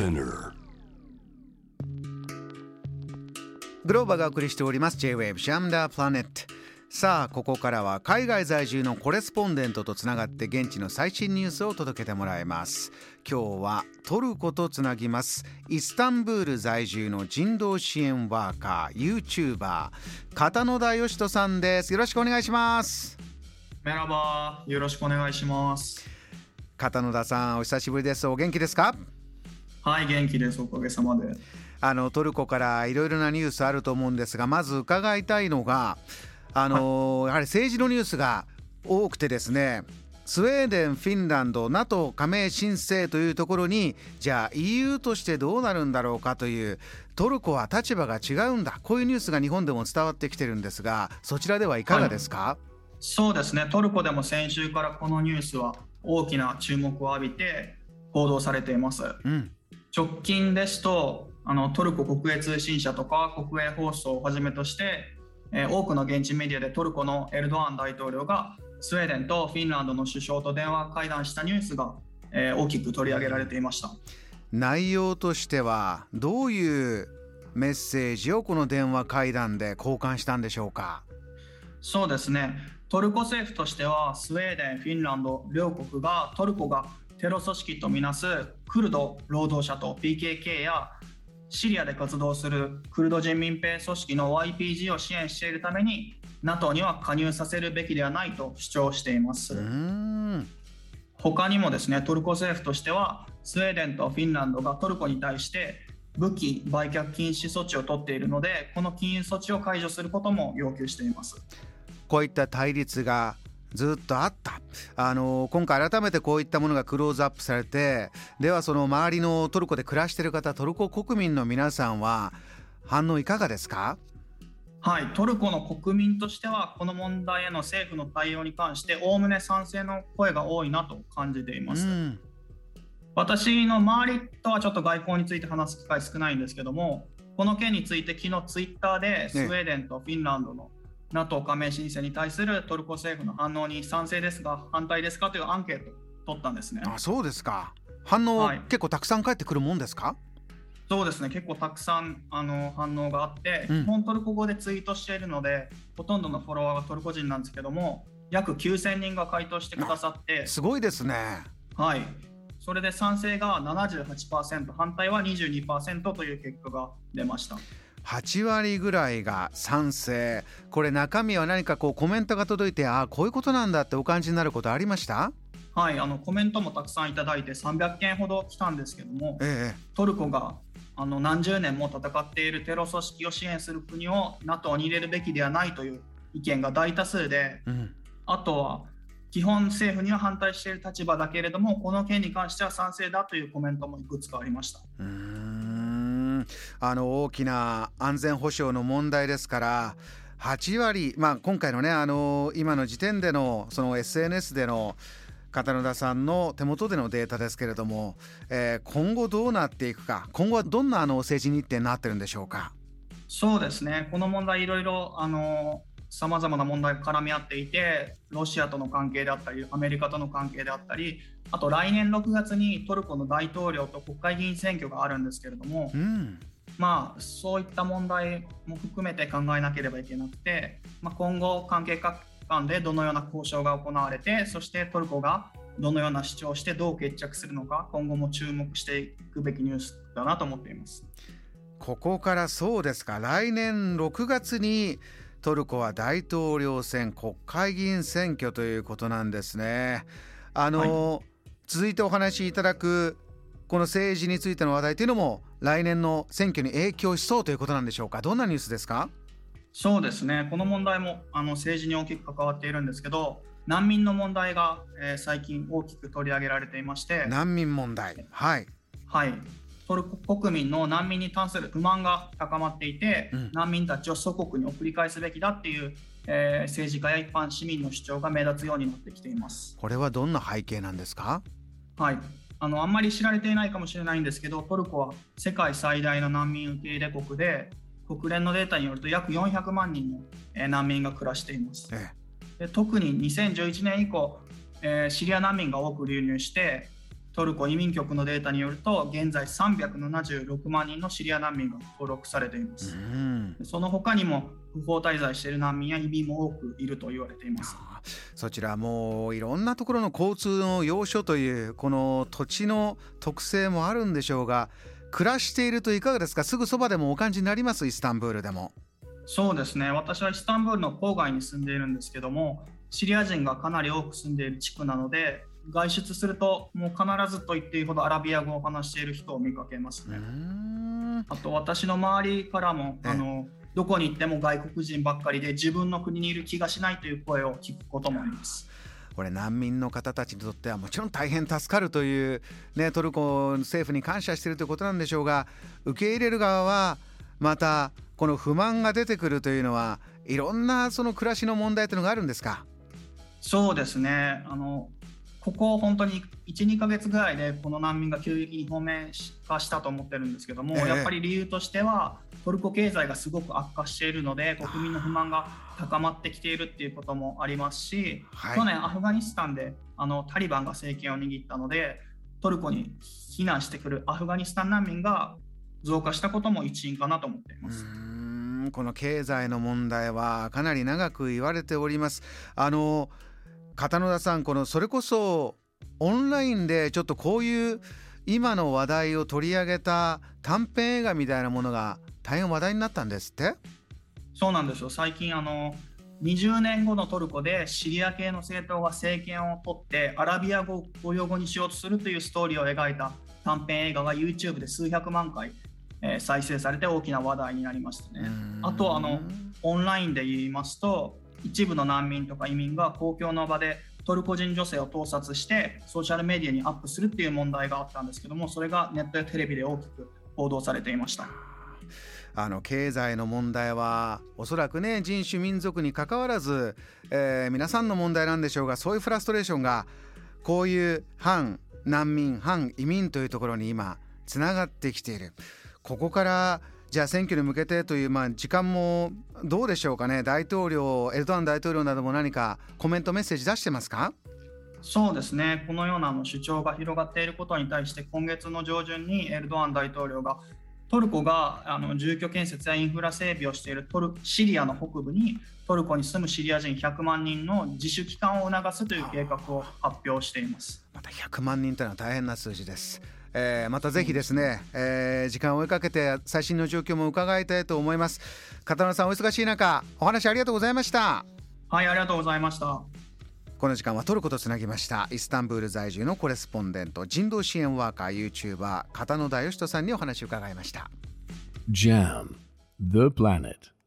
Spinner. グローバがお送りしております。J-Wave ジャムダープラネットさあここからは海外在住のコレスポンデントとつながって現地の最新ニュースを届けてもらいます。今日はトルコとつなぎます。イスタンブール在住の人道支援ワーカー YouTuber 片野田義人さんです。よろしくお願いします。メラバーよろしくお願いします。片野田さんお久しぶりです。お元気ですか？はい元気です。おかげさまで。あのトルコからいろいろなニュースあると思うんですがまず伺いたいのがあの、やはり政治のニュースが多くてですねスウェーデン、フィンランド、NATO 加盟申請というところにじゃあ EU としてどうなるんだろうかというトルコは立場が違うんだ。こういうニュースが日本でも伝わってきてるんですがそちらではいかがですか、はい、そうですね。トルコでも先週からこのニュースは大きな注目を浴びて報道されています、うん、直近ですとあのトルコ国営通信社とか国営放送をはじめとして、えー、多くの現地メディアでトルコのエルドアン大統領がスウェーデンとフィンランドの首相と電話会談したニュースが、えー、大きく取り上げられていました。内容としてはどういうメッセージをこの電話会談で交換したんでしょうか？そうですね。トルコ政府としてはスウェーデン、フィンランド両国がトルコがテロ組織とみなすクルド労働者と PKK やシリアで活動するクルド人民兵組織の YPG を支援しているために NATO には加入させるべきではないと主張しています他にもですねトルコ政府としてはスウェーデンとフィンランドがトルコに対して武器売却禁止措置を取っているのでこの禁輸措置を解除することも要求しています。こういった対立がずっとあった。あの今回改めてこういったものがクローズアップされてではその周りのトルコで暮らしている方トルコ国民の皆さんは反応いかがですか？はいトルコの国民としてはこの問題への政府の対応に関しておおむね賛成の声が多いなと感じています、うん、私の周りとはちょっと外交について話す機会少ないんですけどもこの件について昨日ツイッターでスウェーデンとフィンランドの NATO 加盟申請に対するトルコ政府の反応に賛成ですが反対ですかというアンケートを取ったんですね。あそうですか。反応、はい、結構たくさん返ってくるもんですか？そうですね。結構たくさんあの反応があって、うん、基本トルコ語でツイートしているのでほとんどのフォロワーがトルコ人なんですけども約9000人が回答してくださって。すごいですね。はい。それで賛成が78%反対は22%という結果が出ました8割ぐらいが賛成。これ中身は何かこうコメントが届いてああこういうことなんだってお感じになることありました？はいあのコメントもたくさんいただいて300件ほど来たんですけども、ええ、トルコがあの何十年も戦っているテロ組織を支援する国を NATO に入れるべきではないという意見が大多数で、うん、あとは基本政府には反対している立場だけれどもこの件に関しては賛成だというコメントもいくつかありました。あの大きな安全保障の問題ですから8割、まあ、今回のねあの今の時点でのその SNS での片野田さんの手元でのデータですけれども、えー、今後どうなっていくか今後はどんなあの政治日程になってるんでしょうか？そうですね。この問題いろいろあのさまざまな問題が絡み合っていてロシアとの関係であったりアメリカとの関係であったりあと来年6月にトルコの大統領と国会議員選挙があるんですけれども、うん、まあ、そういった問題も含めて考えなければいけなくて、まあ、今後、関係各間でどのような交渉が行われてそしてトルコがどのような主張をしてどう決着するのか今後も注目していくべきニュースだなと思っています。ここからそうですか来年6月にトルコは大統領選国会議員選挙ということなんですね。あの、はい、続いてお話しいただくこの政治についての話題というのも来年の選挙に影響しそうということなんでしょうか。どんなニュースですか？そうですね。この問題もあの政治に大きく関わっているんですけど難民の問題が、えー、最近大きく取り上げられていまして。難民問題。はい。はいトルコ国民の難民に関する不満が高まっていて、うん、難民たちを祖国に送り返すべきだっていう、えー、政治家や一般市民の主張が目立つようになってきています。これはどんな背景なんですか？はい。あのあんまり知られていないかもしれないんですけどトルコは世界最大の難民受け入れ国で国連のデータによると約400万人の難民が暮らしています。ええ、で特に2011年以降、えー、シリア難民が多く流入してトルコ移民局のデータによると現在376万人のシリア難民が登録されています、その他にも不法滞在している難民や移民も多くいると言われています。そちらもういろんなところの交通の要所というこの土地の特性もあるんでしょうが暮らしているといかがですか？すぐそばでもお感じになります？イスタンブールでも。そうですね。私はイスタンブールの郊外に住んでいるんですけどもシリア人がかなり多く住んでいる地区なので外出するともう必ずと言っていいほどアラビア語を話している人を見かけますね。あと私の周りからもあのどこに行っても外国人ばっかりで自分の国にいる気がしないという声を聞くこともあります。これ難民の方たちにとってはもちろん大変助かるという、ね、トルコ政府に感謝しているということなんでしょうが受け入れる側はまたこの不満が出てくるというのはいろんなその暮らしの問題というのがあるんですか？そうですねあのここ本当に12か月ぐらいでこの難民が急激に表面化したと思ってるんですけども、えー、やっぱり理由としてはトルコ経済がすごく悪化しているので国民の不満が高まってきているっていうこともありますし、はい、去年アフガニスタンであのタリバンが政権を握ったのでトルコに避難してくるアフガニスタン難民が増加したことも一因かなと思っています。この経済の問題はかなり長く言われております。あの片野田さんこのそれこそオンラインでちょっとこういう今の話題を取り上げた短編映画みたいなものが大変話題になったんですって？そうなんですよ。最近あの20年後のトルコでシリア系の政党が政権を取ってアラビア語を公用語にしようとするというストーリーを描いた短編映画が YouTube で数百万回、えー、再生されて大きな話題になりましたね。あとあのオンラインで言いますと一部の難民とか移民が公共の場でトルコ人女性を盗撮してソーシャルメディアにアップするっていう問題があったんですけどもそれがネットやテレビで大きく報道されていました。あの経済の問題はおそらくね人種民族にかかわらず、えー、皆さんの問題なんでしょうがそういうフラストレーションがこういう反難民反移民というところに今つながってきているここからじゃあ選挙に向けてという、まあ、時間もどうでしょうかね。大統領エルドアン大統領なども何かコメントメッセージ出してますか？そうですね。このような主張が広がっていることに対して今月の上旬にエルドアン大統領がトルコがあの住居建設やインフラ整備をしているトルシリアの北部にトルコに住むシリア人100万人の自主帰還を促すという計画を発表しています。また100万人というのは大変な数字ですえー、またぜひですね、えー、時間を追いかけて最新の状況も伺いたいと思います。片野さんお忙しい中お話ありがとうございました。はいありがとうございました。この時間はトルコとつなぎましたイスタンブール在住のコレスポンデント人道支援ワーカー YouTuber 片野田義人さんにお話を伺いました。JAM The Planet